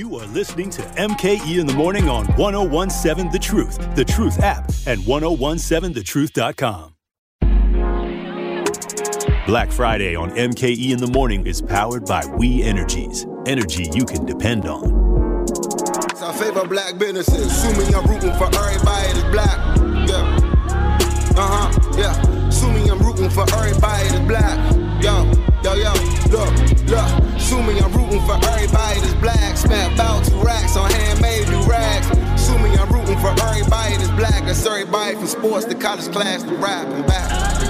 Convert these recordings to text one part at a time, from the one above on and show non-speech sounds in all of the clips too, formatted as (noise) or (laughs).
You are listening to MKE in the morning on 1017 The Truth, The Truth app, and 1017thetruth.com. Black Friday on MKE in the morning is powered by We Energies, energy you can depend on. It's our favorite black businesses. Assuming I'm rooting for everybody that's black. Yeah. Uh huh. Yeah. Assuming I'm rooting for everybody that's black. Yo, yo, yo. Look, look. Assuming I'm rooting for everybody that's black. Spent about two racks on handmade new rags. Assuming I'm rooting for everybody that's black. That's everybody from sports to college class to rap and back.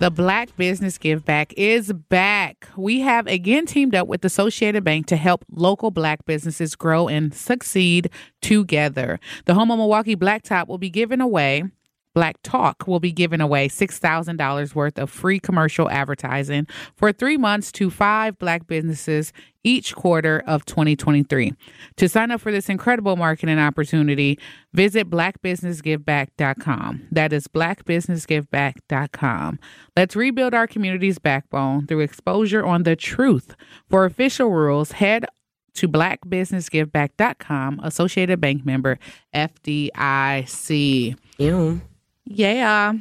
The Black Business Give Back is back. We have again teamed up with Associated Bank to help local black businesses grow and succeed together. The home of Milwaukee Blacktop will be given away Black Talk will be giving away $6,000 worth of free commercial advertising for three months to five Black businesses each quarter of 2023. To sign up for this incredible marketing opportunity, visit blackbusinessgiveback.com. That is blackbusinessgiveback.com. Let's rebuild our community's backbone through exposure on the truth. For official rules, head to blackbusinessgiveback.com, Associated Bank member FDIC. Ew. Yeah.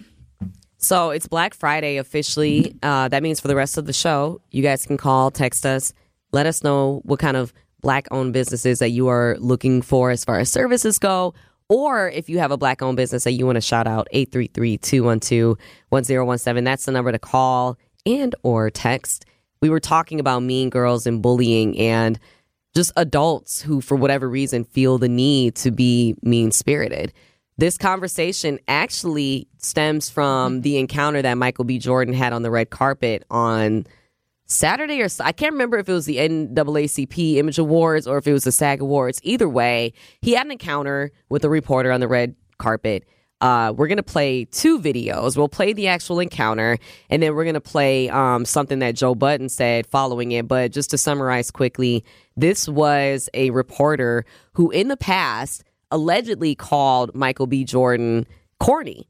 So it's Black Friday officially. Uh, that means for the rest of the show, you guys can call, text us, let us know what kind of black owned businesses that you are looking for as far as services go. Or if you have a black owned business that you want to shout out, 833-212-1017. That's the number to call and or text. We were talking about mean girls and bullying and just adults who, for whatever reason, feel the need to be mean spirited. This conversation actually stems from the encounter that Michael B. Jordan had on the red carpet on Saturday or I can't remember if it was the NAACP Image Awards or if it was the SAG Awards. Either way, he had an encounter with a reporter on the red carpet. Uh, we're going to play two videos. We'll play the actual encounter, and then we're going to play um, something that Joe Budden said following it. But just to summarize quickly, this was a reporter who, in the past, allegedly called Michael B. Jordan corny.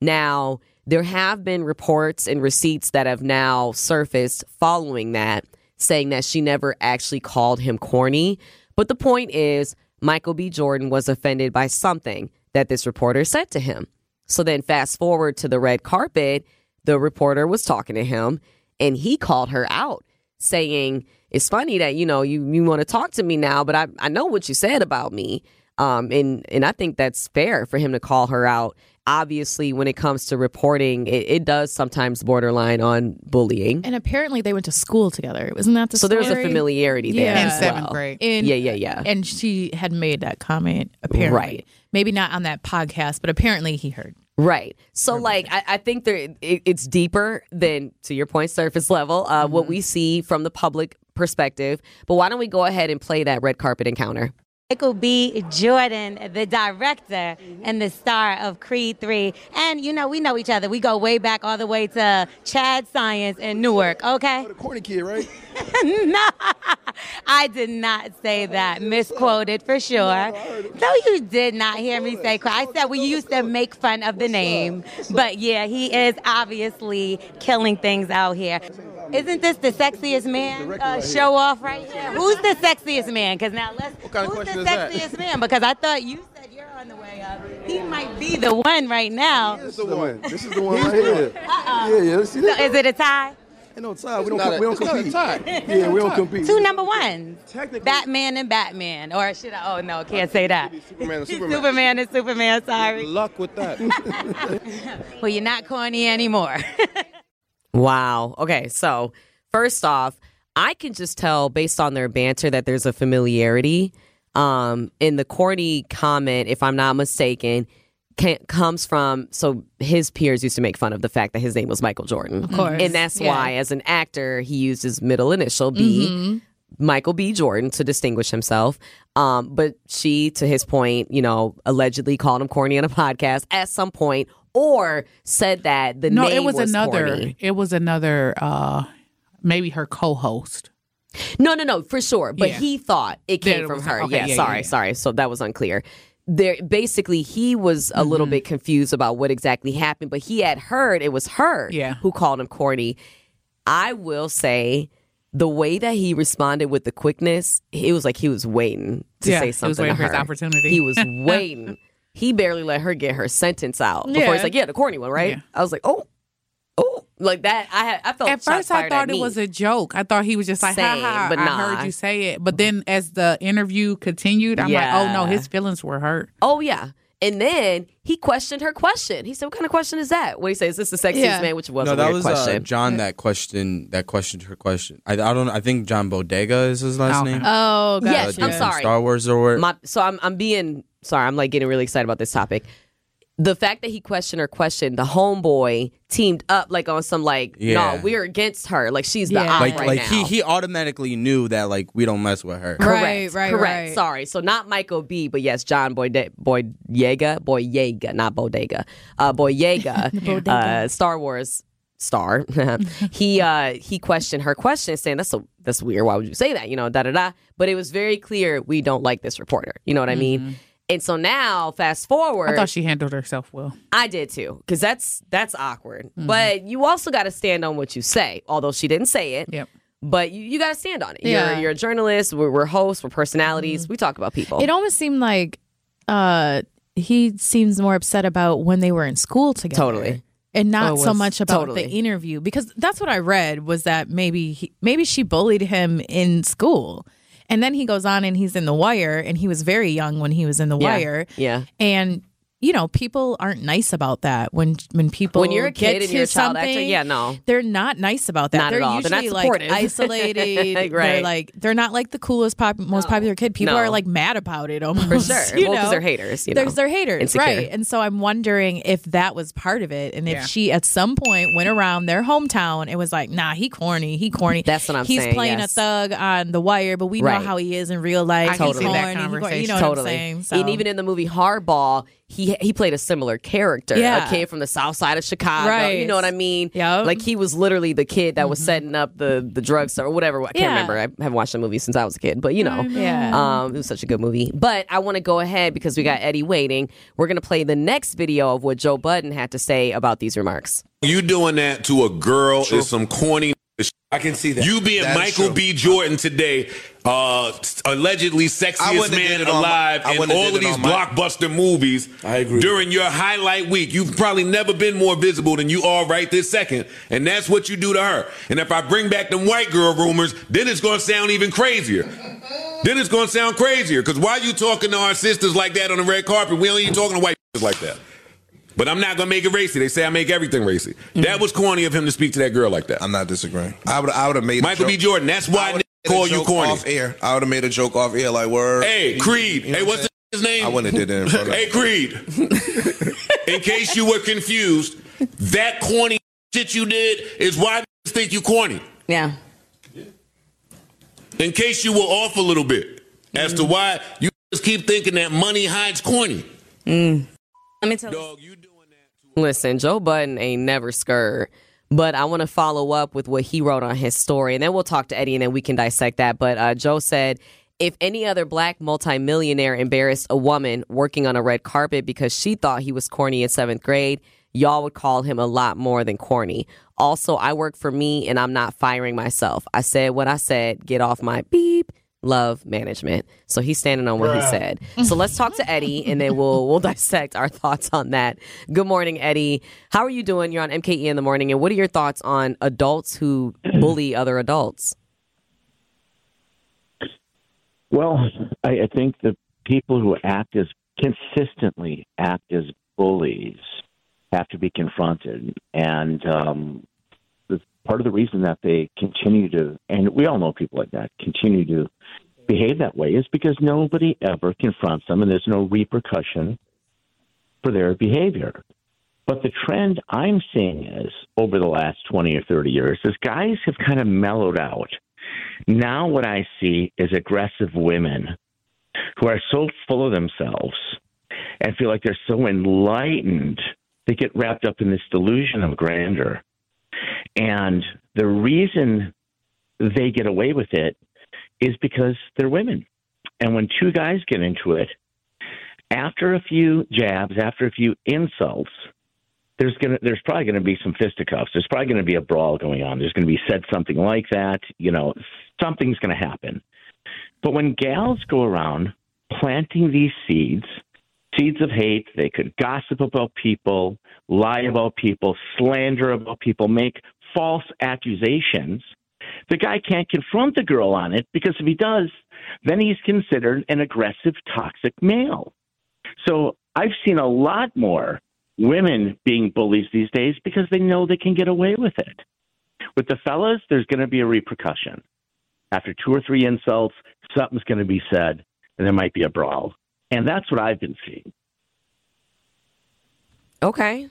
Now, there have been reports and receipts that have now surfaced following that saying that she never actually called him corny. But the point is, Michael B. Jordan was offended by something that this reporter said to him. So then, fast forward to the red carpet, the reporter was talking to him and he called her out, saying, It's funny that, you know, you, you want to talk to me now, but I, I know what you said about me. Um, and and I think that's fair for him to call her out. Obviously, when it comes to reporting, it, it does sometimes borderline on bullying. And apparently, they went to school together. Isn't that the so story? there's a familiarity there. Yeah. In seventh well. grade. And, Yeah, yeah, yeah. And she had made that comment, apparently. Right. Maybe not on that podcast, but apparently he heard. Right. So, like, I, I think there it, it's deeper than, to your point, surface level. Uh, What we see from the public perspective. But why don't we go ahead and play that red carpet encounter? Michael B. Jordan, the director and the star of Creed 3. And, you know, we know each other. We go way back all the way to Chad Science in Newark, okay? The corny kid, right? (laughs) no, I did not say that. Misquoted for sure. No, you did not hear me say I said we used to make fun of the name. But yeah, he is obviously killing things out here. Isn't this the sexiest man uh, show off right here? Who's the sexiest man? Because now let's. kind of who's the question is that? sexiest man? Because I thought you said you're on the way up. He might be the one right now. This is the one. This is the one right here. Yeah, yeah. See So this? is it a tie? Ain't no tie. We don't. not com- a- we don't it's not a compete. tie. (laughs) Yeah, we don't compete. Two number ones. Technically- Batman and Batman. Or should I? Oh, no, can't say that. Superman and (laughs) Superman. Superman and Superman, Good sorry. luck with that. (laughs) Well, you're not corny anymore. Wow. Okay. So, first off, I can just tell based on their banter that there's a familiarity. Um, in the corny comment, if I'm not mistaken, can, comes from so his peers used to make fun of the fact that his name was Michael Jordan. Of course. And that's Yeah. why, as an actor, he used his middle initial B. Michael B. Jordan to distinguish himself. Um, but she, to his point, you know, allegedly called him corny on a podcast at some point, or said that the no, name it was, another. corny. It was another. uh Maybe her co-host. No, no, no, for sure. But Yeah. he thought it came it from was- her. okay, yeah, yeah, sorry, yeah, sorry. So that was unclear. there basically he was a little Mm-hmm. bit confused about what exactly happened, but he had heard it was her Yeah. who called him corny. I will say the way that he responded with the quickness, it was like he was waiting to Yeah, say he was something waiting for his opportunity. He was (laughs) waiting. he barely let her get her sentence out before Yeah. he's like, "Yeah, the corny one, right?" Yeah. I was like, "Oh, oh," like that. I had I felt At first, I thought it me. was a joke. I thought he was just like, ha Same, ha, but I nah. heard you say it. But then as the interview continued, I'm like, oh no, his feelings were hurt. Oh yeah. And then he questioned her question. He said, "What kind of question is that?" What he says, "Is this the sexiest Yeah. man?" Which was no, a that weird was question. uh, John that question that questioned her question. I, I don't know. I think John Bodega is his last Okay. name. Oh, gotcha. Yes, Uh, I'm sorry. Star Wars or what? My, so I'm I'm being sorry. I'm like getting really excited about this topic. The fact that he questioned her question, the homeboy teamed up like on some like, Yeah. no, we're against her. Like she's the Yeah. op like right like now. he he automatically knew that like we don't mess with her. Correct, Right, right, correct. right. Sorry, so not Michael B, but yes, John Boyde- Boyega, Boyega, not Bodega, uh, Boyega, (laughs) uh, Star Wars star. (laughs) he uh, he questioned her question, saying that's so that's weird. Why would you say that? You know, da da da. But it was very clear we don't like this reporter. You know what I mean? And so now, fast forward, I thought she handled herself well. I did too, because that's that's awkward. But you also got to stand on what you say, although she didn't say it. Yep. But you, you got to stand on it. Yeah. You're, you're a journalist. We're, we're hosts. We're personalities. We talk about people. It almost seemed like uh, he seems more upset about when they were in school together. Totally. And not Oh, so much about totally. the interview because that's what I read was that maybe he, maybe she bullied him in school. And then he goes on and he's in The Wire and he was very young when he was in The Yeah. Wire. Yeah. And you know, people aren't nice about that when when people When you're a kid and you're a child actor, something, yeah, no. they're not nice about that. Not at they're all. They're not usually like supportive. (laughs) isolated. They're Right. like they're not like the coolest, pop, most popular kid. People No. are like mad about it almost. For sure. (laughs) You well, because know? they're haters. You They're, know. they're haters, Insecure. right? And so I'm wondering if that was part of it, and if Yeah. she at some point went around their hometown and was like, "Nah, he corny, he corny." That's what I'm He's saying, He's playing yes. a thug on The Wire, but we Right. know how he is in real life. I can He's see that corny, he corny, conversation. You know what totally. I'm saying? So. And even in the movie Hardball, he he played a similar character. Yeah. A kid from the south side of Chicago. Right. You know what I mean? Yep. Like he was literally the kid that was setting up the the drugstore or whatever. I can't Yeah. remember. I haven't watched the movie since I was a kid, but you know. Yeah. Um, it was such a good movie. But I want to go ahead because we got Eddie waiting. We're gonna play the next video of what Joe Budden had to say about these remarks. You doing that to a girl is some corny. I can see that. You being That Michael. B. Jordan today, uh, allegedly sexiest man on my- alive in all of these my- blockbuster movies. I agree. During your highlight week, you've probably never been more visible than you are right this second, and that's what you do to her. And if I bring back them white girl rumors, then it's gonna sound even crazier. Then it's gonna sound crazier because why are you talking to our sisters like that on the red carpet? We only talking to white like that. But I'm not gonna make it racy. They say I make everything racy. That mm-hmm. was corny of him to speak to that girl like that. I'm not disagreeing. I would I would have made a Michael B. Jordan. That's why would've they made a call you corny. Off air, I would have made a joke off air like word. Hey, Creed. You know hey, what's I'm his name? I wouldn't have did that in front of Hey, Creed. (laughs) in case you were confused, that corny shit you did is why niggas think you corny. Yeah. In case you were off a little bit as to mm. why you just keep thinking that money hides corny. Mm. Let me tell you. Dog, you doing that. Listen, Joe Budden ain't never scared. But I want to follow up with what he wrote on his story, and then we'll talk to Eddie, and then we can dissect that. But uh, Joe said, if any other black multimillionaire embarrassed a woman working on a red carpet because she thought he was corny in seventh grade, y'all would call him a lot more than corny. Also, I work for me, and I'm not firing myself. I said what I said. Get off my beep. Love management. So he's standing on what he said. So let's talk to Eddie and then we'll (laughs) we'll dissect our thoughts on that. Good morning, Eddie. How are you doing? You're on MKE in the morning, and what are your thoughts on adults who (clears throat) bully other adults? Well, I, I think the people who act as consistently act as bullies have to be confronted, and um, part of the reason that they continue to, and we all know people like that, continue to behave that way is because nobody ever confronts them, and there's no repercussion for their behavior. But the trend I'm seeing is over the last 20 or 30 years is guys have kind of mellowed out. Now, what I see is aggressive women who are so full of themselves and feel like they're so enlightened, they get wrapped up in this delusion of grandeur. And the reason they get away with it is because they're women. And when two guys get into it, after a few jabs, after a few insults, there's gonna there's probably gonna be some fisticuffs. There's probably gonna be a brawl going on. There's gonna be said something like that. You know, something's gonna happen. But when gals go around planting these seeds, seeds of hate, they could gossip about people, lie about people, slander about people, make false accusations. The guy can't confront the girl on it because if he does, then he's considered an aggressive, toxic male. So I've seen a lot more women being bullies these days because they know they can get away with it. With the fellas, there's going to be a repercussion. After two or three insults, something's going to be said, and there might be a brawl. And that's what I've been seeing. Okay.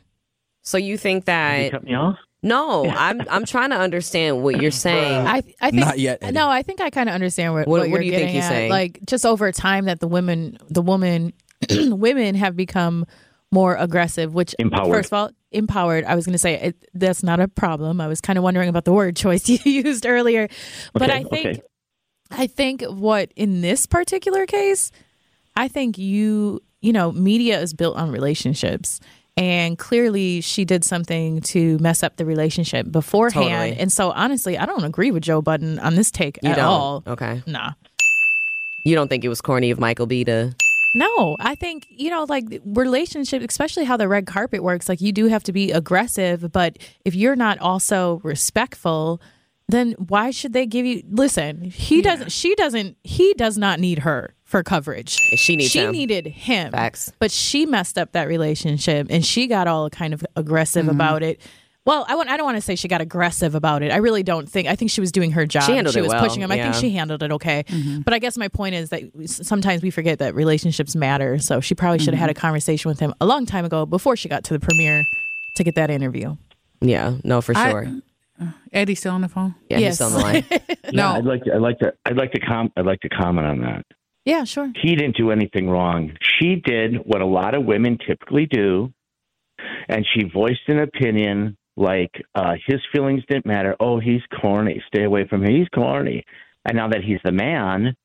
So you think You that? cut me off? No, (laughs) I'm I'm trying to understand what you're saying. I, I think, Not yet, Eddie. No, I think I kind of understand what, What- what, what you're do you think getting he's at. saying? Like just over time that the women, the woman, (clears throat) women have become more aggressive. Which Empowered. first of all, empowered. I was going to say it, that's not a problem. I was kind of wondering about the word choice (laughs) you used earlier, but Okay, I think okay. I think what in this particular case, I think you, you know, media is built on relationships. And clearly, she did something to mess up the relationship beforehand. Totally. And so, honestly, I don't agree with Joe Budden on this take You at don't. all. Okay. Nah. You don't think it was corny of Michael B to No, I think, you know, like relationships, especially how the red carpet works, like you do have to be aggressive, but if you're not also respectful, then why should they give you listen, he doesn't she doesn't he does not need her for coverage. She needs She him. needed him. Facts. But she messed up that relationship and she got all kind of aggressive Mm-hmm. about it. Well, I want I don't want to say she got aggressive about it. I really don't think. I think she was doing her job. She handled it was well, pushing him. I think she handled it okay. But I guess my point is that sometimes we forget that relationships matter. So she probably should have had a conversation with him a long time ago before she got to the premiere to get that interview. Yeah, no, for I- sure. Eddie's still on the phone. yeah, Yes. he's on the line. (laughs) Yeah, No. I'd like to. I'd like to. I'd like to com. I'd like to comment on that. Yeah, sure. He didn't do anything wrong. She did what a lot of women typically do, and she voiced an opinion like uh, his feelings didn't matter. Oh, he's corny. Stay away from him. He's corny. And now that he's the man,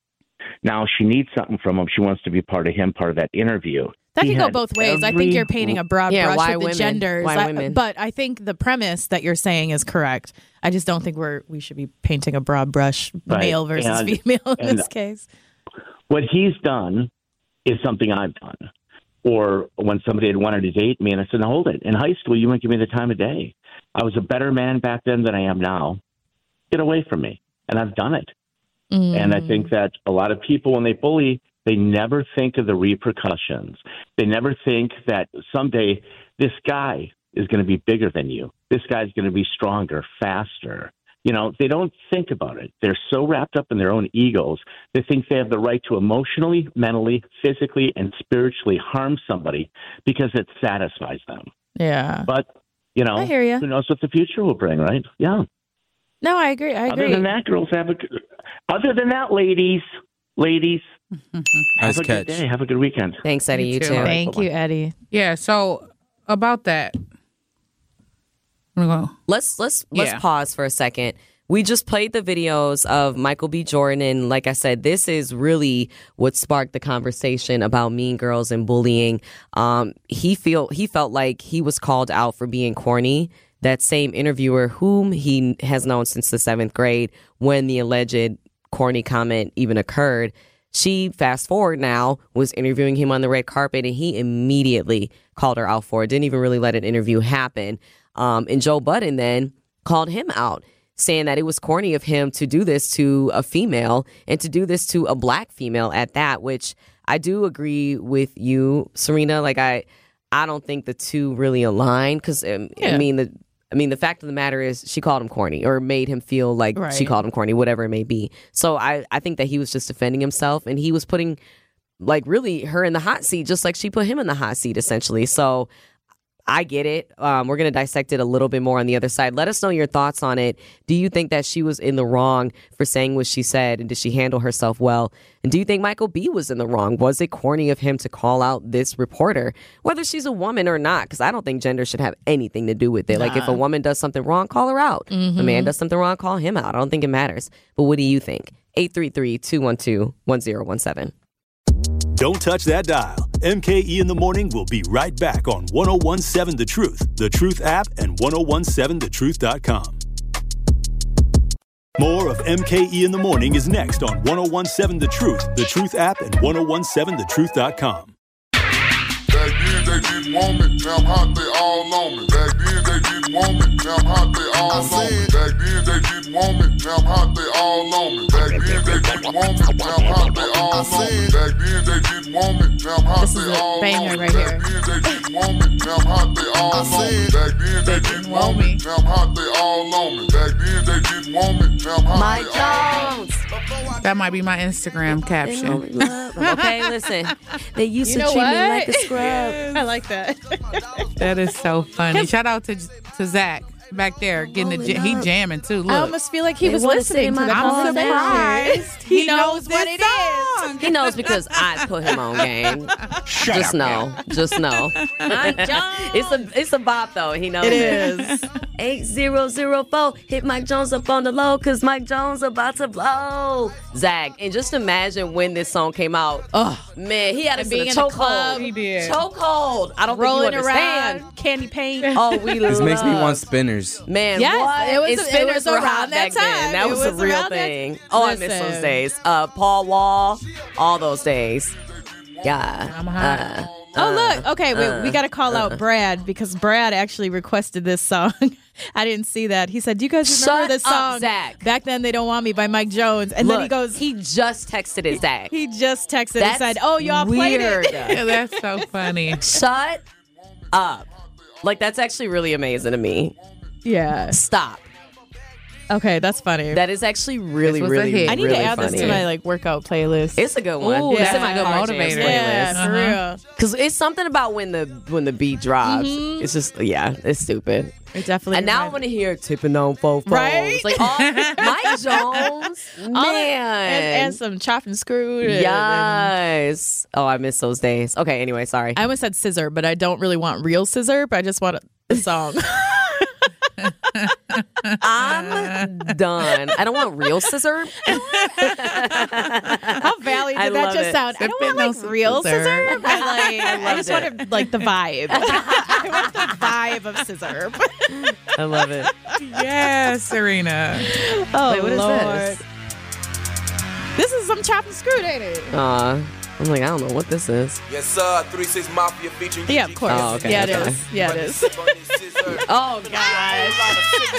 now she needs something from him. She wants to be part of him, part of that interview. That can go both ways. I think you're painting a broad Yeah, brush with the women? genders. Why I- women? but I think the premise that you're saying is correct. I just don't think we're we should be painting a broad brush, Right. male versus And- female in this case. what he's done is something I've done. Or when somebody had wanted to date me, and I said, "Now hold it." In high school, you wouldn't give me the time of day. I was a better man back then than I am now. Get away from me, and I've done it. Mm. And I think that a lot of people, when they bully, they never think of the repercussions. They never think that someday this guy is going to be bigger than you. This guy's going to be stronger, faster. You know, they don't think about it. They're so wrapped up in their own egos, they think they have the right to emotionally, mentally, physically, and spiritually harm somebody because it satisfies them. Yeah. But, you know, I hear ya. who knows what the future will bring, right? Yeah. No, I agree. I agree. Other than that, girls have a. Other than that, ladies, ladies, (laughs) Nice have a catch. good day. Have a good weekend. Thanks, Eddie. You You too. too. Thank you, Eddie. Yeah. So about that, go. Let's let's let's Yeah. pause for a second. We just played the videos of Michael B. Jordan, and like I said, this is really what sparked the conversation about Mean Girls and bullying. Um, he feel he felt like he was called out for being corny. That same interviewer, whom he has known since the seventh grade, when the alleged corny comment even occurred, she fast forward now was interviewing him on the red carpet, and he immediately called her out for it. Didn't even really let an interview happen. Um, and Joe Budden then called him out, saying that it was corny of him to do this to a female and to do this to a black female at that, which I do agree with you, Serena. Like I, I don't think the two really align because um, I mean the. I mean, the fact of the matter is, she called him corny or made him feel like she called him corny, whatever it may be. So I, I think that he was just defending himself and he was putting, like, really her in the hot seat, just like she put him in the hot seat, essentially. So I get it. Um, we're going to dissect it a little bit more on the other side. Let us know your thoughts on it. Do you think that she was in the wrong for saying what she said? And did she handle herself well? And do you think Michael B was in the wrong? Was it corny of him to call out this reporter, whether she's a woman or not? Because I don't think gender should have anything to do with it. Like, if a woman does something wrong, call her out. If a man does something wrong, call him out. I don't think it matters. But what do you think? 833 212 1017. Don't touch that dial. MKE in the Morning will be right back on 1017 The Truth, The Truth app, and 1017thetruth.com. More of MKE in the Morning is next on 1017 The Truth, The Truth app, and 1017thetruth.com. Back then they didn't want me, now I'm hot, they all on me. Then they didn't want me, now I'm hot, they all on me. Back then they didn't want me, now I'm hot, they all on me. Back then they didn't want me, now I'm hot, they all on me. Back then they didn't want me, now I'm hot, This is they a all banger on me. right Back here. then they didn't want me, now I'm hot, they all on me. Back then they didn't want me, now I'm hot, they all on me. Back then they didn't want me, now I'm hot, Mike they all on me. Jones. That might be my Instagram caption. okay, listen. They (laughs) used You to know treat me like a scrub. (laughs) I like that. That is so funny. Shout out to to Zach back there getting the j- he jamming too. Look, I almost feel like he They was listening in to my the car conversation. surprised. He, knows, what this it is. song. He knows because I put him on game. (laughs) just know, just know. (laughs) It's a it's a bop though. He knows It it. is. (laughs) Eight zero zero four. Hit Mike Jones up on the low because Mike Jones about to blow. Zag, and just imagine when this song came out. Oh man, he had And us in being a in the chokehold. club. He did. Chokehold. I don't Rolling think you understand. around, candy paint. Oh, we This makes me want spinners. Man, Yes, what? it was- And it spinners was were around hot that back then. time. That It was, a real thing. Oh, I miss those days. Uh, Paul Wall, all those days. Yeah. I'm hot. Uh, Oh look, okay, wait, uh, we got to call out Brad because Brad actually requested this song. (laughs) I didn't see that. He said, "Do you guys remember Shut this up, song?" Zach. Back then, they don't want me by Mike Jones, and then he goes, he just texted his Zach. he just texted and That's said, "Oh, y'all played weird. it." (laughs) Yeah, (laughs) that's so funny. Shut up. Like that's actually really amazing to me. Yeah. Stop. Okay, that's funny. That is actually really, This was a really, hit. I need really to add funny. this to my like workout playlist. It's a good one. Ooh, it's that's in my a good car motivator. jams yeah, playlist. for real. Because it's something about when the when the beat drops. Mm-hmm. It's just yeah, it's stupid. It definitely. And now I want to hear tipping on four phones. Right? Like all (laughs) Mike Jones, man. All that- and, and some chopped and screwed. and- yes. Oh, I miss those days. Okay. Anyway, sorry. I almost said sizzurp, but I don't really want real sizzurp. But I just want the song. (laughs) I'm done. I don't want real sizzurp. How valley did I that just it. sound? I don't want like real sizzurp. sizzurp, but (laughs) like I, loved just it. wanted like the vibe. (laughs) I want the vibe of sizzurp. I love it. Yes, Serena. Oh Wait, what is Lord. this? This is some chopped and screwed, ain't it? Uh, I'm like, I don't know what this is. Yes, sir. 36 Mafia featuring Yeah, of course. Oh, okay, yeah, okay. it is. Yeah, it is. (laughs) Oh gosh.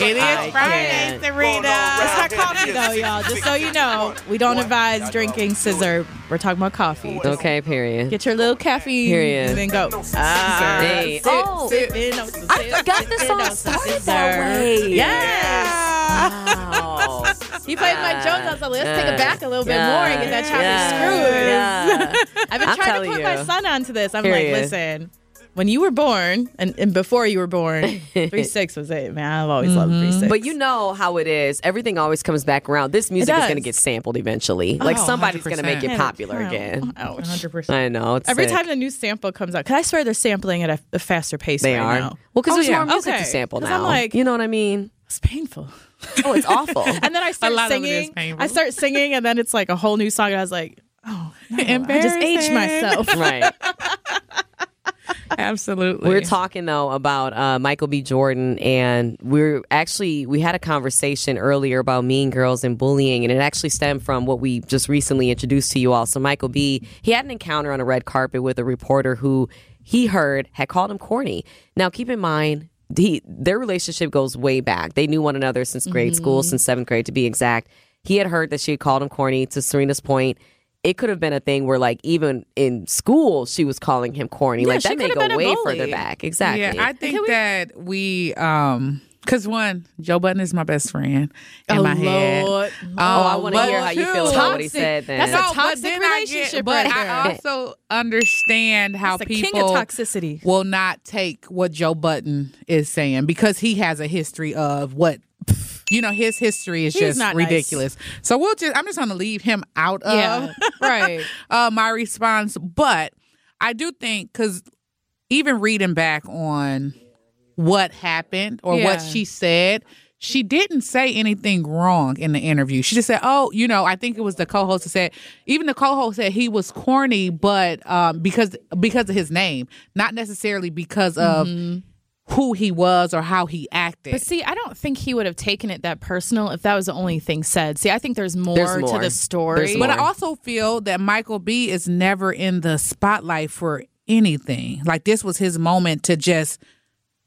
It is I Friday, can't. Serena. It's not coffee though, y'all. Just so you know, we don't advise drinking sizzurp. We're talking about coffee. Okay. Period. Get your little caffeine Period. and then go. Ah, Hey. Oh. sip in on some I sip, forgot this in song started that way. Yes. Wow. (laughs) He played Mike Jones. I was like, let's take it back a little bit Yeah. more and get that chopped Yeah. Yeah. (laughs) I've been I'm trying to put you. my son onto this. I'm Period. like, listen, when you were born and, and before you were born, (laughs) three six was it, man. I've always loved mm-hmm. three six. But you know how it is. Everything always comes back around. This music is going to get sampled eventually. Oh, like Oh, somebody's going to make it popular Wow. again. Ouch. 100%. I know. It's Every sick. time the new sample comes out, because I swear they're sampling at a, a faster pace they right are. now. Well, because Oh, there's yeah. more music Okay. to sample 'Cause now. I'm like- you know what I mean? It's painful. Oh, it's awful. (laughs) And then I start lot of it is singing. painful. I start singing, and then it's like a whole new song. And I was like, oh, no, I just aged myself. (laughs) right. Absolutely. We're talking though about uh, Michael B. Jordan, and we're actually we had a conversation earlier about Mean Girls and bullying, and it actually stemmed from what we just recently introduced to you all. So Michael B. He had an encounter on a red carpet with a reporter who he heard had called him corny. Now, keep in mind. He, their relationship goes way back. They knew one another since grade school, since seventh grade to be exact. He had heard that she had called him corny. To Serena's point, it could have been a thing where, like, even in school, she was calling him corny. Yeah, like she that may could go have been way further back. Exactly. Yeah, I think that we, um, because one, Joe Budden is my best friend in Oh, my head. Lord. Oh, I wanna hear how you feel two- about what he said then. That's a No, but toxic I get- relationship but right I also (laughs) understand how That's the king people of toxicity. will not take what Joe Budden is saying because he has a history of what you know his history is He's just not nice. ridiculous. So we'll just I'm just going to leave him out of Yeah, right. (laughs) uh, my response, but I do think cuz even reading back on what happened or Yeah. what she said, she didn't say anything wrong in the interview. She just said, "Oh, you know, I think it was the co-host that said even the co-host said he was corny, but um, because because of his name, not necessarily because of who he was or how he acted." But see, I don't think he would have taken it that personal if that was the only thing said. See, I think there's more, There's to the story. But I also feel that Michael B is never in the spotlight for anything. Like this was his moment to just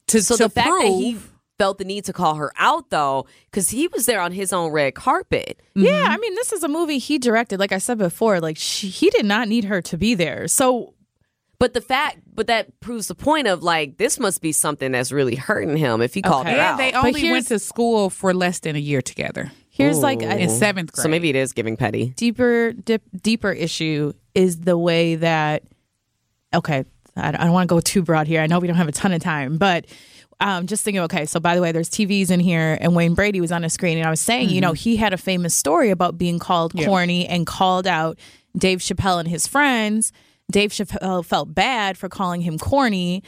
to So to the fact prove. that he felt the need to call her out though, because he was there on his own red carpet. Yeah, mm-hmm. I mean, this is a movie he directed. Like I said before, like she, he did not need her to be there. So, But the fact, but that proves the point of like this must be something that's really hurting him if he called her and out. they only went to school for less than a year together here's like a in seventh grade. so maybe it is giving petty. deeper, dip, deeper issue is the way that. Okay, I don't, don't want to go too broad here. I know we don't have a ton of time, but. Um, just thinking, okay, so by the way, there's TVs in here, and Wayne Brady was on the screen, and I was saying, you know, he had a famous story about being called Yeah. corny and called out Dave Chappelle and his friends. Dave Chappelle felt bad for calling him corny,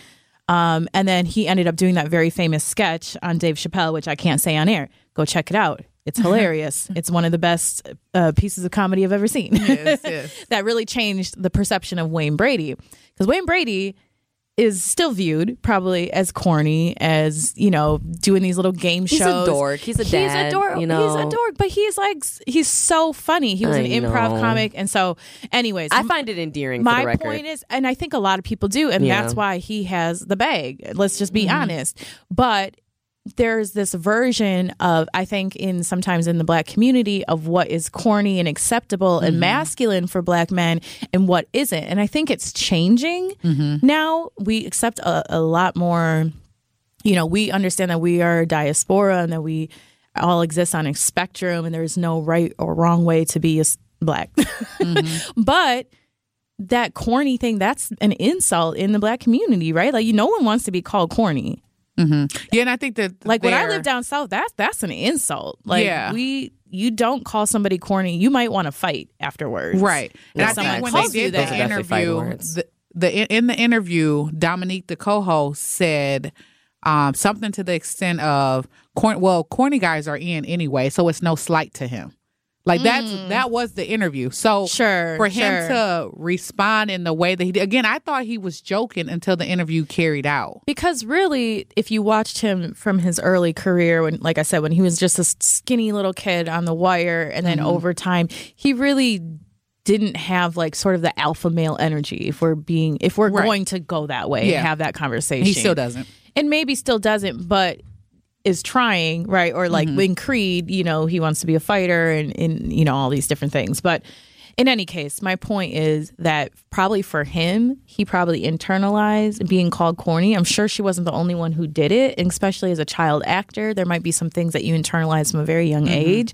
Um, and then he ended up doing that very famous sketch on Dave Chappelle, which I can't say on air. Go check it out. It's (laughs) hilarious. it's one of the best uh, pieces of comedy I've ever seen. Yes, yes. (laughs) that really changed the perception of Wayne Brady. Because Wayne Brady is still viewed probably as corny, as you know, doing these little game shows. He's a dork. He's a dad. He's a dork. you know. He's a dork, but he's like he's so funny. He was I an improv know. comic, and so, anyways, I find it endearing. for my point is, and I think a lot of people do, and Yeah. that's why he has the bag. Let's just Mm-hmm. be honest. But there's this version of, I think, in sometimes in the black community of what is corny and acceptable Mm-hmm. and masculine for black men and what isn't. And I think it's changing Mm-hmm. now. We accept a, a lot more. You know, we understand that we are diaspora and that we all exist on a spectrum, and there's no right or wrong way to be a black. Mm-hmm. (laughs) but that corny thing that's an insult in the black community right like you no one wants to be called corny Yeah, and I think that like when i live down south that's that's an insult like Yeah. we you don't call somebody corny you might want to fight afterwards Right. And If I someone think when calls they did Those the are definitely fighting interview, the, the in the interview, Dominique, the co-host, said um, something to the extent of, corn, "Well, corny guys are in anyway, so it's no slight to him." Like that's that was the interview. So Mm. Sure, for him sure. to respond in the way that he did, again, I thought he was joking until the interview carried out. because really if you watched him from his early career when like i said when he was just a skinny little kid on the wire and Mm-hmm. then over time he really didn't have like sort of the alpha male energy if we're being if we're Right. going to go that way Yeah. and have that conversation He still doesn't. and maybe still doesn't, but is trying, right? Or like mm-hmm. in Creed, you know, he wants to be a fighter and, and you know, all these different things. But in any case, my point is that probably for him, he probably internalized being called corny. I'm sure she wasn't the only one who did it, and especially as a child actor, there might be some things that you internalize from a very young mm-hmm. age.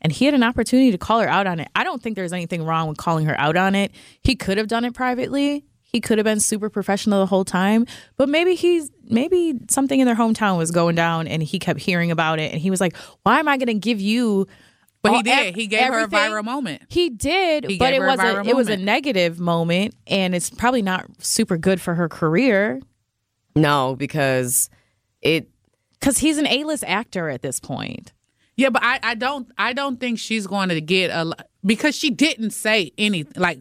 And he had an opportunity to call her out on it. I don't think there's anything wrong with calling her out on it. He could have done it privately. He could have been super professional the whole time, but maybe he's maybe something in their hometown was going down and he kept hearing about it and he was like, "Why am I going to give you But he did. He gave her a everything?" viral moment. He did, He but it her a was a, it was a negative moment and it's probably not super good for her career No, because it cuz he's an A-list actor at this point. Yeah, but I, I don't I don't think she's going to get a because she didn't say anything like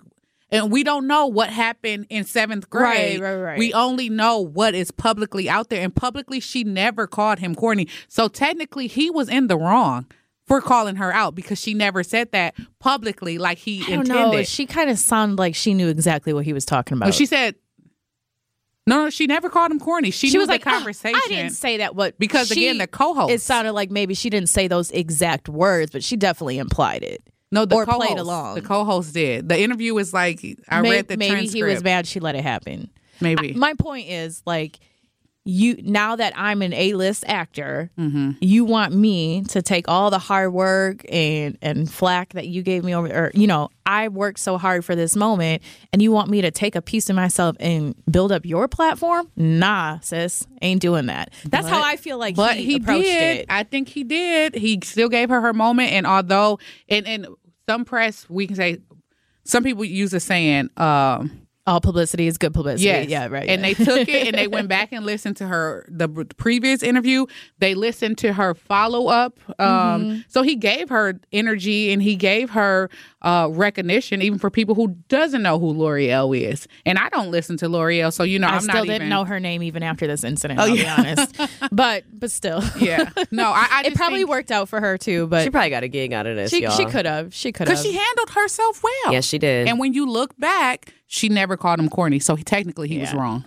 and we don't know what happened in seventh grade. Right, right, right. We only know what is publicly out there, and publicly she never called him corny. So technically, he was in the wrong for calling her out because she never said that publicly like he I don't intended. know. She kind of sounded like she knew exactly what he was talking about. But she said, no, no, she never called him corny. She, she knew was the like, "Ah, conversation. I didn't say that. What Because, she- again, the co-host. It sounded like maybe she didn't say those exact words, but she definitely implied it. No, the or co-host, played along. The co-host did. The interview was like I May- read the maybe transcript. he was mad she let it happen. Maybe. I- my point is like you now that I'm an A-list actor, Mm-hmm. you want me to take all the hard work and and flack that you gave me over or you know, I worked so hard for this moment and you want me to take a piece of myself and build up your platform? Nah, sis, ain't doing that. That's how I feel like but he, he, approached did. it. I think he did. He still gave her her moment, and although and and some press we can say some people use the saying, um, All publicity is good publicity. Yes. Yeah, right. And yeah. they took it and they (laughs) went back and listened to her the previous interview. They listened to her follow up. Um, Mm-hmm. So he gave her energy and he gave her uh, recognition, even for people who doesn't know who L'Oreal is. And I don't listen to L'Oreal, so you know I I'm still not didn't even know her name even after this incident. Oh, I'll yeah. be honest, (laughs) but but still, Yeah, no, I, I (laughs) it probably think- worked out for her too. But she probably got a gig out of this, y'all. she could have, she could have. because she handled herself well. Yes, she did. And when you look back, she never called him corny. So he, technically, he was wrong.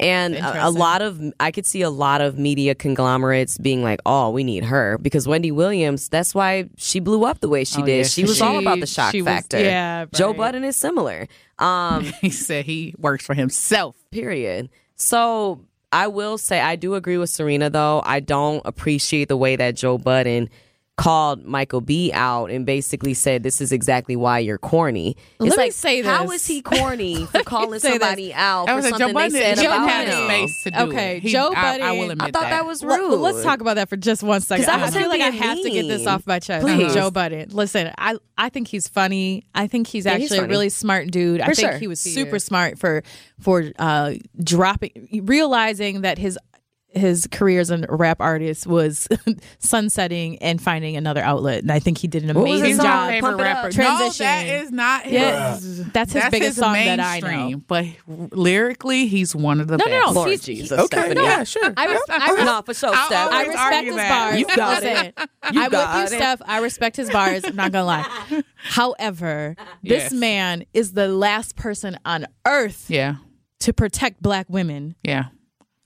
And a, a lot of, I could see a lot of media conglomerates being like, "Oh, we need her," because Wendy Williams. That's why she blew up the way she Oh, did. yeah, she she- was all about the shock she was- factor. yeah, Joe. Budden is similar. Um, (laughs) He said he works for himself. period. So I will say I do agree with Serena though. I don't appreciate the way that Joe Budden called Michael B out and basically said this is exactly why you're corny. It's Let me like say how this. is he corny (laughs) for calling say this. somebody out for something Joe Budden, they said Joe about had him? space to do Okay, it. He- Joe I, I Budden- will admit I thought that, was Let- rude. let's talk about that for just one second. 'Cause that I feel him like I being have to get this off my chest. Please. Joe Budden. Listen, I I think he's funny. I think he's Yeah, he's actually a really smart dude. I think sure. he was super smart for for uh dropping realizing that his his career as a rap artist was (laughs) sunsetting and finding another outlet. And I think he did an amazing his job. favorite Pump It Up. rapper. Transition. No, that is not his. Yeah, that's his biggest song that I know. mainstream, But lyrically, he's one of the No, best. no, no. Lord he's- Jesus, he- Stephanie. no, yeah, sure. I, res- I, res- no, for sure, Steph. I respect his that. bars. You got Listen, it. You I'm got with you, it. Steph. I respect his bars. I'm not gonna lie. (laughs) However, Yes. this man is the last person on earth Yeah, to protect black women yeah.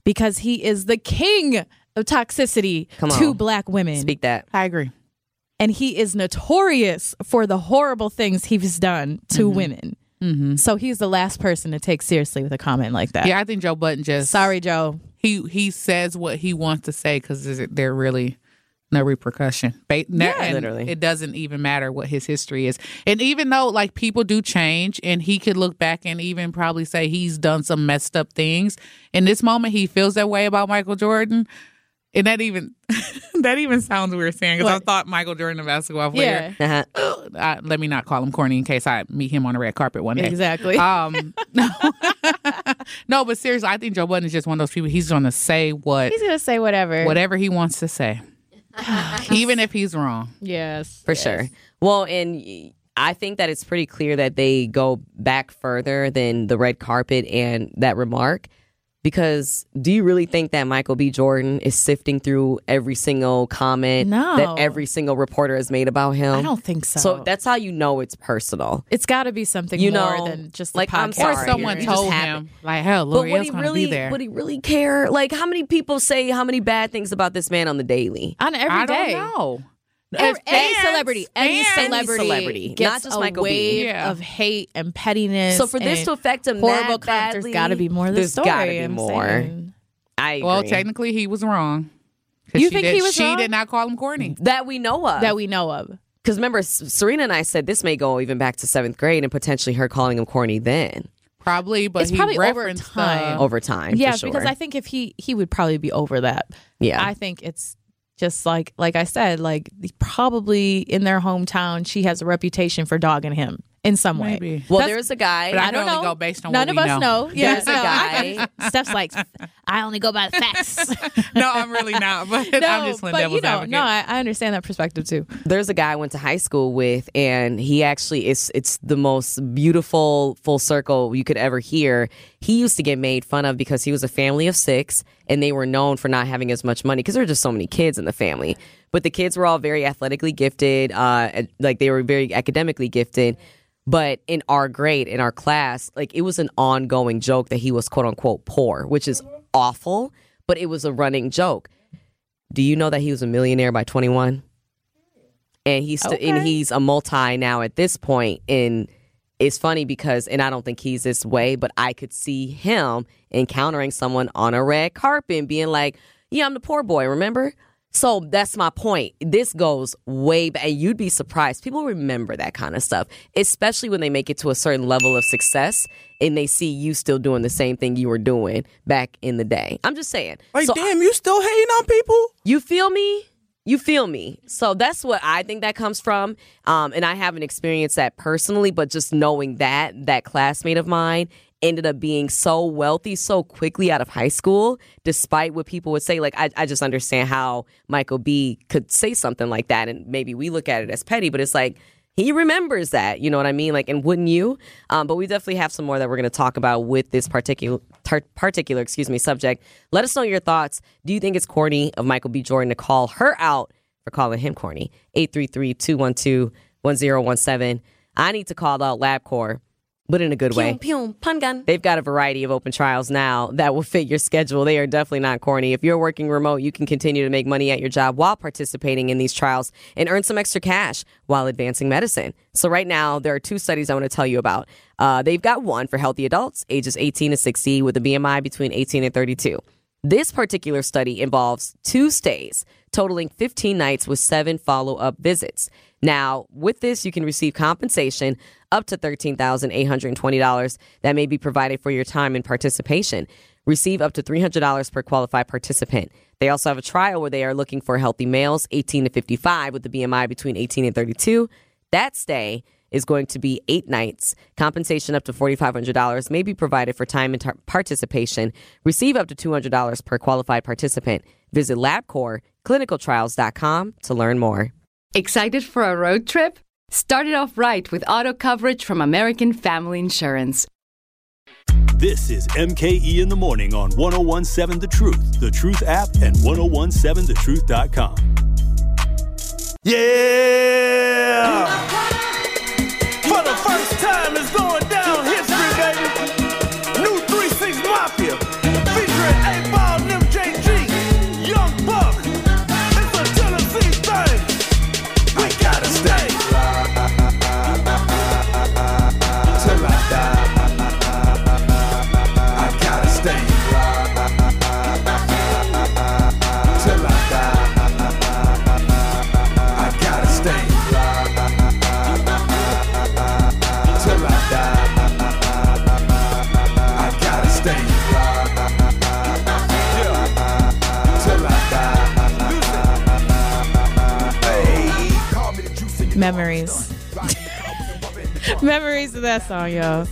Because he is the king of toxicity Come to on. black women. Speak that. I agree. And he is notorious for the horrible things he's done to Mm-hmm. women. So he's the last person to take seriously with a comment like that. Yeah, I think Joe Budden just Sorry, Joe. he he says what he wants to say because they're really no repercussion. Ba- Yeah, and literally. It doesn't even matter what his history is, and even though like people do change, and he could look back and even probably say he's done some messed up things. In this moment, he feels that way about Michael Jordan. And that even (laughs) that even sounds weird saying because I thought Michael Jordan a basketball player. Yeah, Uh-huh. Uh, let me not call him corny in case I meet him on a red carpet one day. exactly. Um, (laughs) no, (laughs) no, but seriously, I think Joe Budden is just one of those people. He's going to say what he's gonna say whatever. whatever he wants to say, (laughs) even if he's wrong. Yes, For sure. Well, and I think that it's pretty clear that they go back further than the red carpet and that remark. Because do you really think that Michael B. Jordan is sifting through every single comment No. that every single reporter has made about him? I don't think so. So that's how you know it's personal. it's got to be something You more know, than just like, I'm sorry. Or someone You just told him, like, hell, But would L'Oreal's he going really to be there. would he really care? Like how many people say how many bad things about this man on the daily? on every I day. Don't know. Every, As any fans- celebrity, any celebrity, celebrity, gets not just a Michael B. wave Yeah. of hate and pettiness. So for this and to affect him horrible that comments, there's badly, got to be more. To the there's story, gotta be I'm more. saying. I agree. Well, technically, he was wrong. 'Cause You she think did, he was She wrong? did not call him corny. that we know of. that we know of. Because remember, S- Serena and I said this may go even back to seventh grade and potentially her calling him corny then Probably, but It's he probably over referenced time. the- over time. yeah, for sure. because I think if he he would probably be over that. yeah. I think it's just like like I said, like probably in their hometown, she has a reputation for dogging him in some way. Maybe. well, That's- there's a guy. But I, I don't only know. go based on None what of we us know. know. (laughs) Yeah, There's a guy. I- (laughs) Steph's like, I only go by the facts. (laughs) no, I'm really not. But no, I'm just playing but devil's you know, advocate. no, I, I understand that perspective too. there's a guy I went to high school with, and he actually it's it's the most beautiful full circle you could ever hear. He used to get made fun of because he was a family of six, and they were known for not having as much money because there were just so many kids in the family. But the kids were all very athletically gifted, uh, like they were very academically gifted. But in our grade, in our class, like it was an ongoing joke that he was quote unquote poor, which is awful, but it was a running joke. Do you know that he was a millionaire by 21? and he's st- and he's a multi now at this point and it's funny because and I don't think he's this way but I could see him encountering someone on a red carpet and being like yeah I'm the poor boy remember so that's my point this goes way back and you'd be surprised people remember that kind of stuff especially when they make it to a certain level of success and they see you still doing the same thing you were doing back in the day I'm just saying Like, So damn, you still hating on people? you feel me? You feel me? So that's what I think that comes from. Um, and I haven't experienced that personally, but just knowing that, that classmate of mine, ended up being so wealthy so quickly out of high school, despite what people would say. Like, I, I just understand how Michael B could say something like that. And maybe we look at it as petty, but it's like, he remembers that, you know what I mean? Like, and wouldn't you? Um, but we definitely have some more that we're going to talk about with this particular tar- particular, excuse me, subject. Let us know your thoughts. Do you think it's corny of Michael B. Jordan to call her out for calling him corny? 833-212-1017. I need to call out LabCorp, but in a good way. Pew, pun gun. They've They've got a variety of open trials now that will fit your schedule. They are definitely not corny. If you're working remote, you can continue to make money at your job while participating in these trials and earn some extra cash while advancing medicine. So, right now, there are two studies I want to tell you about. Uh, they've got one for healthy adults, ages 18 to 60, with a BMI between 18 and 32. This particular study involves two stays, totaling 15 nights with seven follow up visits. Now, with this, you can receive compensation up to $13,820 that may be provided for your time and participation. Receive up to $300 per qualified participant. They also have a trial where they are looking for healthy males 18 to 55 with the BMI between 18 and 32. That stay is going to be eight nights. Compensation up to $4,500 may be provided for time and tar- participation. Receive up to $200 per qualified participant. Visit LabCorp, to learn more. Excited for a road trip? Start it off right with auto coverage from American Family Insurance. This is MKE in the morning on 1017 The Truth, The Truth app, and 1017thetruth.com. Yeah! That song.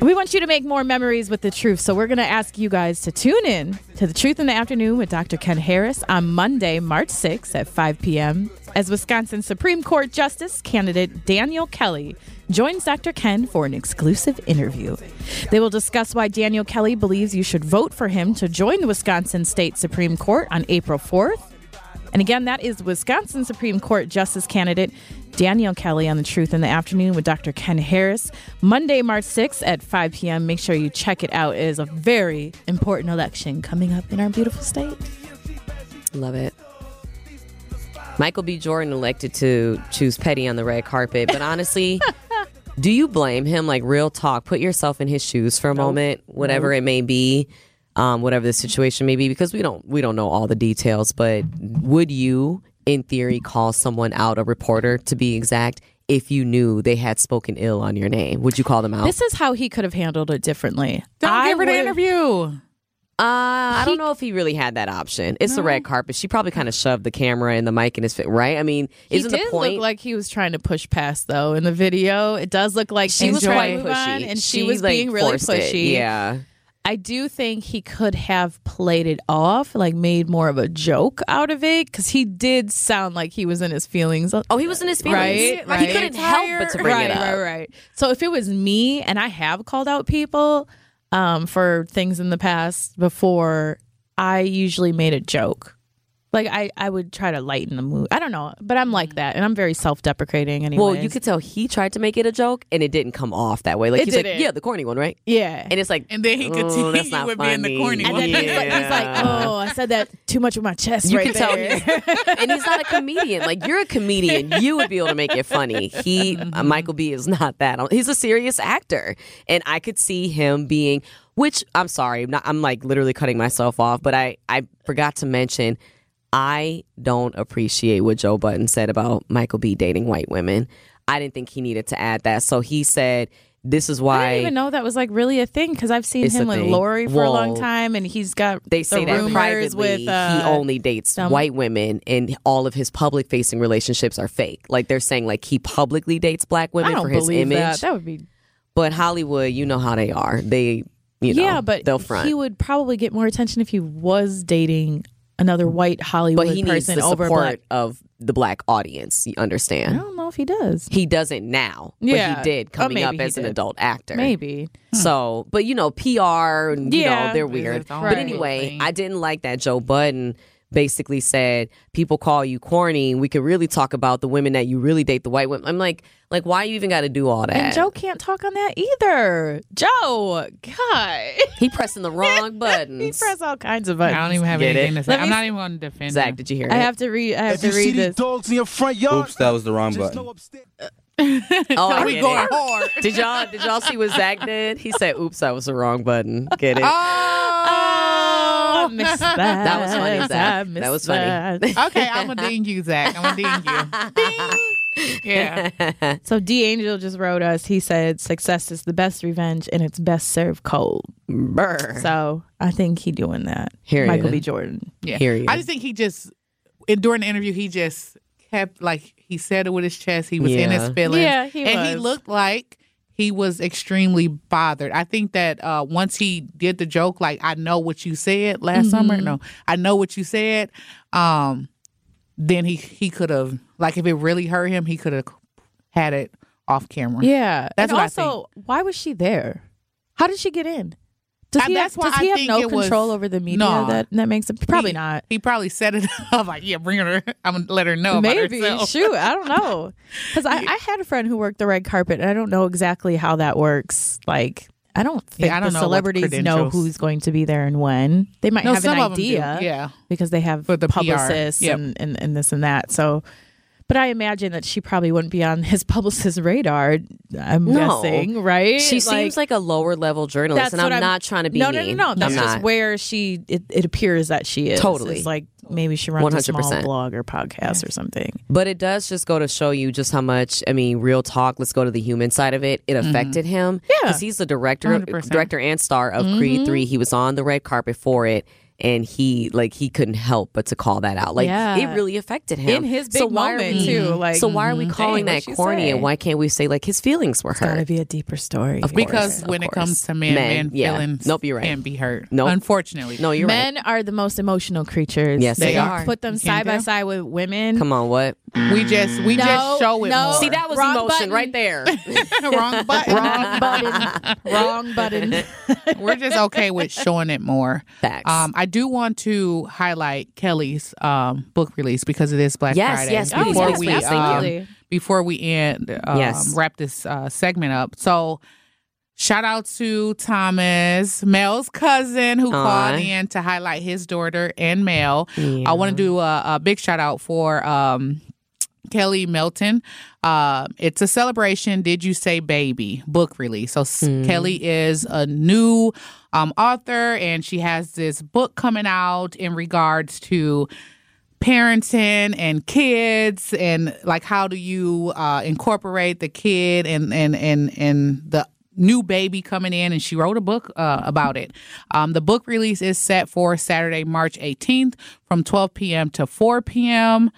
We want you to make more memories with the truth, so we're going to ask you guys to tune in to The Truth in the Afternoon with Dr. Ken Harris on Monday, March 6th at 5 p.m. as Wisconsin Supreme Court Justice candidate Daniel Kelly joins Dr. Ken for an exclusive interview. They will discuss why Daniel Kelly believes you should vote for him to join the Wisconsin State Supreme Court on April 4th. And again, that is Wisconsin Supreme Court Justice candidate Daniel Kelly on The Truth in the Afternoon with Dr. Ken Harris. Monday, March 6th at 5 p.m. Make sure you check it out. It is a very important election coming up in our beautiful state. Love it. Michael B. Jordan elected to choose petty on the red carpet, but honestly, (laughs) do you blame him? Like real talk, put yourself in his shoes for a moment, whatever it may be, um, whatever the situation may be, because we don't we don't know all the details. But would you, in theory, call someone out, a reporter to be exact, if you knew they had spoken ill on your name? Would you call them out? This is how he could have handled it differently. Don't give her the interview. Uh, I don't know if he really had that option. It's the red carpet. She probably kind of shoved the camera and the mic in his face, right? I mean, He isn't did the point? look like he was trying to push past though in the video. It does look like she she was trying to move on, pushy, and she, was like, being really forced it. pushy. Yeah. I do think he could have played it off, like made more of a joke out of it, because he did sound like he was in his feelings. Oh, he was in his feelings. right? Like, he couldn't help but to bring right, it up. Right, right, So if it was me, and I have called out people um, for things in the past before, I usually made a joke. Like I, I would try to lighten the mood. I don't know, but I'm like that, and I'm very self-deprecating. Anyway, Well, you could tell he tried to make it a joke and it didn't come off that way. Like It he's like, didn't. yeah, the corny one, right? Yeah. And it's like, And then he oh, continued that's (laughs) not with being the funny. corny And one. then he's, like, he's like, oh, I said that too much with my chest You right can tell there. he's, (laughs) and he's not a comedian. Like you're a comedian, you would be able to make it funny. He, Mm-hmm. uh, Michael B, is not that. He's a serious actor, and I could see him being. Which I'm sorry, I'm, not, I'm like literally cutting myself off, but I I forgot to mention. I don't appreciate what Joe Budden said about Michael B dating white women. I didn't think he needed to add that. So he said, "This is why." I didn't even know that was like really a thing because I've seen him with thing. Lori for a long time, and he's got they say the that privately with uh, he only dates some- white women and all of his public facing relationships are fake like they're saying like he publicly dates black women for his image that. That would be But Hollywood, you know how they are. They, you know, yeah, but they'll front. he would probably get more attention if he was dating another mm. white Hollywood but he needs person the over support black. of the black audience. You understand? I don't know if he does. He doesn't now, Yeah. but he did coming maybe up he as an adult actor. Maybe. Hmm. So, but you know, PR and you Yeah. know they're weird. But anyway, thing. I didn't like that Joe Budden basically said people call you corny. We could really talk about the women that you really date, the white women. I'm like, like why you even got to do all that? And Joe can't talk on that either. Joe, God, he pressing the (laughs) wrong buttons. he buttons. press all kinds of buttons. I don't even have Get it? anything to say. Let I'm not even going to defend Zach, him. did you hear I it? have to read. I have If to you see read these this. dogs in your front yard, Oops, that was the wrong just button. Know upstairs. (laughs) Oh, I we get going hard. (laughs) Did y'all did y'all see what Zach did? He said, "Oops, that was the wrong button." Get it? Oh, oh I missed (laughs) that. That was funny, Zach. I That was funny. that. okay, I'm gonna ding you, Zach. I'm gonna ding you. Ding. Yeah. So D Angel just wrote us. He said, "Success is the best revenge, and it's best served cold." Brr. So I think he doing that. Hear Michael ya. B. Jordan. Yeah. Hear you. I just think he just during the interview he just kept like he said it with his chest. He was in his Yeah. feelings. Yeah, he and he was. looked like he was extremely bothered. I think that uh, once he did the joke, like I know what you said last summer. Mm-hmm. No, I know what you said. Um, then he he could have like if it really hurt him, he could have had it off camera. Yeah, That's and what I also, why was she there? How did she get in? Does he that's have, why does he I have think no it was- control over the media No. that that makes it? Probably He- not. He probably set it (laughs) up like, yeah, bring her. I'm gonna let her know. Maybe shoot, I don't know. (laughs) Because I, I had a friend who worked the red carpet, and I don't know exactly how that works. Like, I don't think Yeah, I don't the know celebrities know who's going to be there and when. They might No, have an idea, yeah. because they have the publicists Yep. and, and and this and that. So. But I imagine that she probably wouldn't be on his (laughs) publicist's radar. I'm No. guessing, right? She seems like a lower level journalist, and I'm, I'm- not trying to be no, no, no, no. That's I'm just not. where she. It, it appears that she is Totally. It's like maybe she runs a small blog or podcast or something. But it does just go to show you just how much. I mean, real talk. Let's go to the human side of it. It affected him. Mm-hmm. Yeah. because he's the director, 100%. director and star of Mm-hmm. Creed Three. He was on the red carpet for it, and he like he couldn't help but to call that out. Like Yeah. it really affected him In his So big why are moment, we- too, like, so why are we mhm. calling Dang, that corny? say? And why can't we say like his feelings were It's got to be a deeper story. Of because course, when of it comes to men, Men, men, yeah. feelings Nope, you're right. can be hurt. Nope. Unfortunately. No, you're right. Men right. are the most emotional creatures. Yes, they You are. Put them You side by tell. side with women. Come on, what? we just we No, just show it no. more. See, that was Wrong emotion button. right there. (laughs) (laughs) wrong (laughs) button. Wrong button. Wrong button. We're just okay with showing it more. Facts. Um, I do want to highlight Kelly's um, book release because it is Black Yes, Friday. yes, please, before yes, we please, um, before we end, um, Yes. wrap this uh, segment up. So. Shout out to Thomas, Mel's cousin, who Aw. called in to highlight his daughter and Mel. Yeah. I want to do a, a big shout out for um, Kelly Melton. Uh, it's a celebration. Did you say baby book release? So s Kelly is a new um, author, and she has this book coming out in regards to parenting and kids and like how do you uh, incorporate the kid and and and and the new baby coming in and she wrote a book uh, about it um, the book release is set for saturday march 18th from 12 p.m to 4 p.m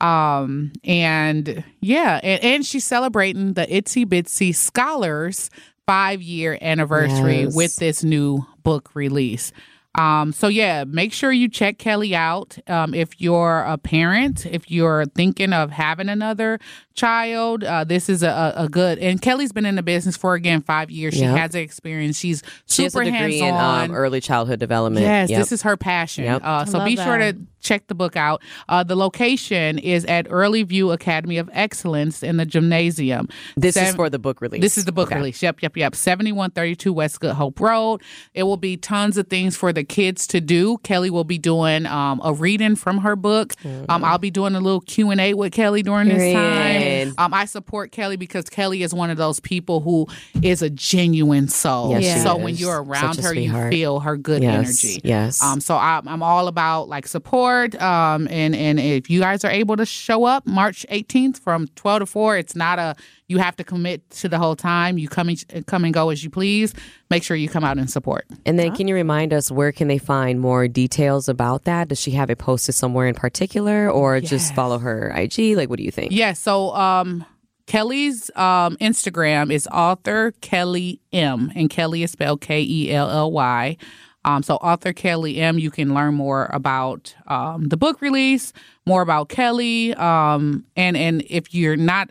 um and yeah and, and she's celebrating the itsy bitsy scholars five year anniversary Yes. with this new book release um, so yeah, make sure you check Kelly out. Um, if you're a parent, if you're thinking of having another child, uh, this is a, a a good. And Kelly's been in the business for again five years. She Yep. has the experience. She's She has super a degree hands in on. um, early childhood development. Yes, Yep. this is her passion. Yep. Uh, so love be sure that. to check the book out. Uh, the location is at Early View Academy of Excellence in the gymnasium. This is for the book release. This is the book Okay. release. Yep, yep, yep. 7132 West Good Hope Road. It will be tons of things for the kids to do. Kelly will be doing um, a reading from her book. Um, I'll be doing a little Q&A with Kelly during this Period. time. Um, I support Kelly because Kelly is one of those people who is a genuine soul. Yes, she so is. when you're around a her, you feel her good Yes, energy. yes. Um, so I'm, I'm all about like support. Um, and and if you guys are able to show up March 18th from 12 to 4, it's not a you have to commit to the whole time. You come and come and go as you please. Make sure you come out and support. And then, can you remind us where can they find more details about that? Does she have it posted somewhere in particular, or just follow her IG? Like, what do you think? Yeah. So um, Kelly's um, Instagram is author Kelly M, and Kelly is spelled K E L L Y. Um, so, author Kelly M, you can learn more about um, the book release, more about Kelly, um, and and if you're not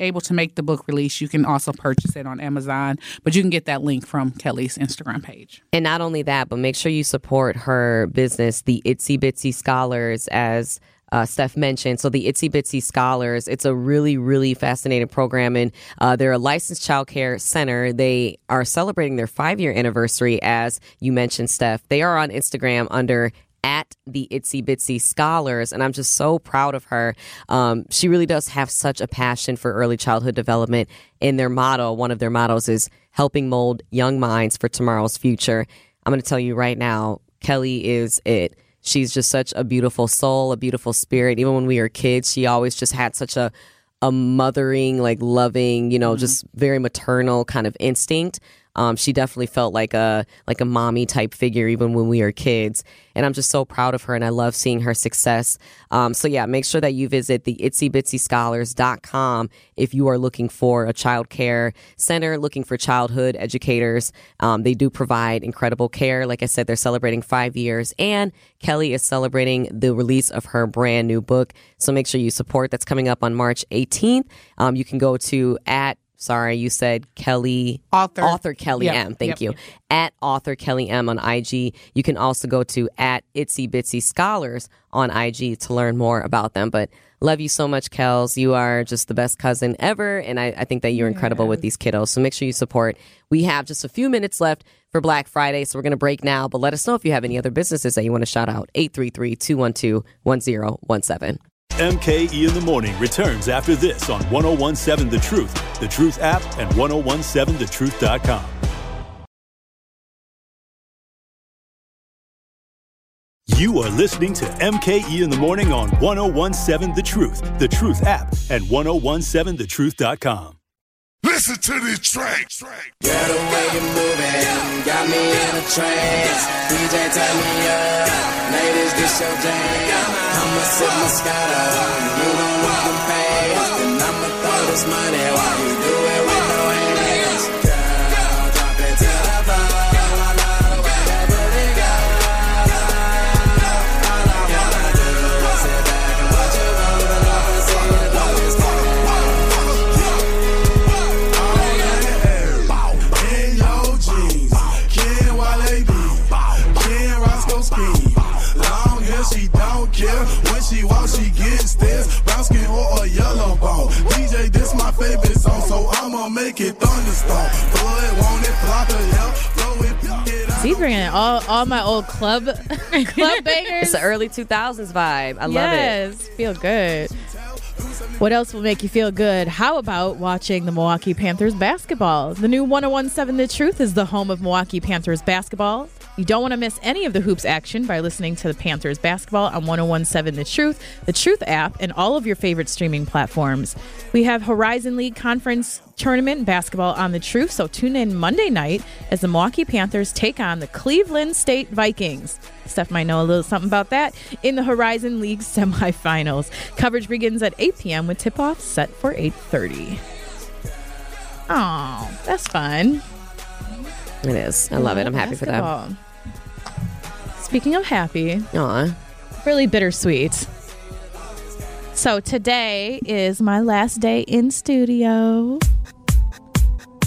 able to make the book release, you can also purchase it on Amazon. But you can get that link from Kelly's Instagram page. And not only that, but make sure you support her business, the Itsy Bitsy Scholars, as uh, Steph mentioned. So the Itsy Bitsy Scholars, it's a really, really fascinating program, and uh, they're a licensed childcare center. They are celebrating their five year anniversary, as you mentioned, Steph. They are on Instagram under at the Itsy Bitsy Scholars, and I'm just so proud of her. Um, she really does have such a passion for early childhood development. In their motto, one of their mottos is helping mold young minds for tomorrow's future. I'm going to tell you right now, Kelly is it. She's just such a beautiful soul, a beautiful spirit. Even when we were kids, she always just had such a a mothering, like loving, you know, just very maternal kind of instinct. Um, she definitely felt like a like a mommy type figure even when we were kids, and I'm just so proud of her, and I love seeing her success. Um, so yeah, make sure that you visit the itsybitsyscholars.com if you are looking for a child care center, looking for childhood educators. Um, they do provide incredible care. Like I said, they're celebrating five years, and Kelly is celebrating the release of her brand new book. So make sure you support. That's coming up on March 18th. Um, you can go to at Sorry, you said Kelly author author Kelly Yep, M. Thank yep, you. At author Kelly M on IG. You can also go to at Itsy Bitsy Scholars on IG to learn more about them. But love you so much, Kels. You are just the best cousin ever, and I, I think that you're incredible with these kiddos. So make sure you support. We have just a few minutes left for Black Friday, so we're going to break now. But let us know if you have any other businesses that you want to shout out. 833-212-1017. MKE in the Morning returns after this on 1017 The Truth, The Truth app, and 1017thetruth.com. You are listening to MKE in the Morning on 1017 The Truth, The Truth app, and 1017thetruth.com. Listen to this track. Girl, the way you're moving got me in a trance. DJ, turn me up. Ladies, this your jam. I'ma sip Moscato. You gon' whip them pants. And I'ma throw this money while you do it song, so I'ma make it thunderstorm. Throw it, want it, flop it, yeah. Throw it, pick. See, bringing in all, all my old club (laughs) club bangers. It's the early 2000s vibe. I love it. yes, feel good. What else will make you feel good? How about watching the Milwaukee Panthers basketball? The new 1017 The Truth is the home of Milwaukee Panthers basketball. You don't want to miss any of the hoops action by listening to the Panthers basketball on 1017 The Truth, the Truth app, and all of your favorite streaming platforms. We have Horizon League Conference Tournament basketball on The Truth, so tune in Monday night as the Milwaukee Panthers take on the Cleveland State Vikings. Steph might know a little something about that in the Horizon League semifinals. Coverage begins at 8 p.m. with tip-off set for 8:30. Oh, that's fun. It is. I love it. I'm happy for them. Speaking of happy, Aw. really bittersweet. So today is my last day in studio.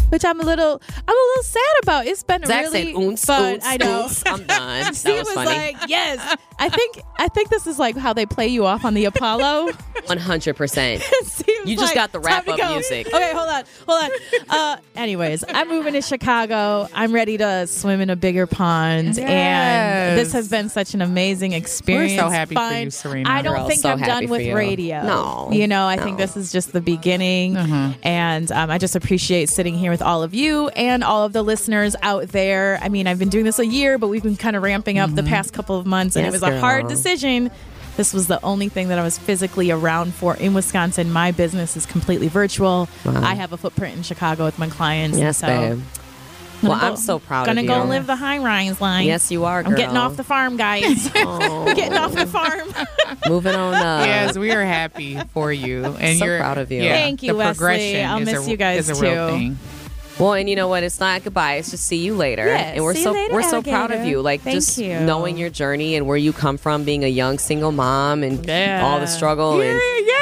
Which I'm a little I'm a little sad about. It's been Zach really said, "Oons, fun. oons, I know. oons, I'm done." (laughs) That Steve was was, funny. like, yes. I think I think this is like how they play you off on the Apollo. (laughs) 100%. (laughs) You just like, got the wrap up go. music. Okay, hold on, hold on. Uh, anyways, I'm moving to Chicago. I'm ready to swim in a bigger pond, Yes. and this has been such an amazing experience. We're so happy for you, Serena. I don't We're think so I'm done with you. radio. No, you know, I no. think this is just the beginning, and um, I just appreciate sitting here with all of you and all of the listeners out there. I mean, I've been doing this a year, but we've been kind of ramping up the mm-hmm. past couple of months, and Yes, it was a hard decision. This was the only thing that I was physically around for in Wisconsin. My business is completely virtual. Wow. I have a footprint in Chicago with my clients. and Yes, so babe. Well, Gonna I'm so proud Gonna of go you. live the high rise line. Yes, you are, I'm getting off the farm, guys. (laughs) getting off the farm. (laughs) Moving on up. yes, we are happy for you, and So you're proud of you. yeah, Thank you, the Wesley. progression I'll miss a, you guys, is a real too. Well, and you know what? It's not goodbye. It's just see you later. Yes, and we're so later, we're so proud of you. Like Thank just you. knowing your journey and where you come from, being a young single mom, and Yeah. all the struggle and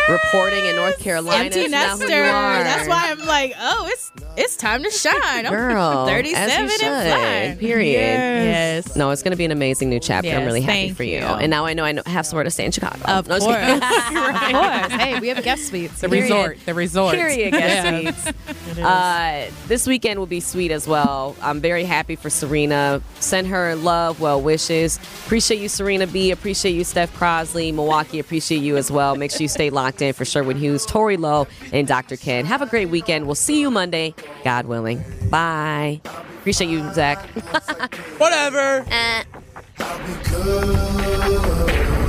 reporting in North Carolina. Empty nester. That's why I'm like, oh, it's it's time to shine. I'm Girl, 37 as you (laughs) and fine. Period. Yes. No, it's going to be an amazing new chapter. I'm really happy for you. you. And now I know I know, have somewhere to stay in Chicago. Of No, course. (laughs) kidding. of course. Hey, we have guest suites. The Period. resort, the resort. Period, guest Yeah. suites. Uh, this weekend will be sweet as well. I'm very happy for Serena. Send her love, well wishes. Appreciate you, Serena B. Appreciate you, Steph Crosley. Milwaukee, appreciate you as well. Make sure you stay locked in for Sherwood Hughes, Tori Lowe, and Dr. Ken. Have a great weekend. We'll see you Monday, God willing. Bye. Appreciate you, Zach. (laughs) Whatever. Uh. Good.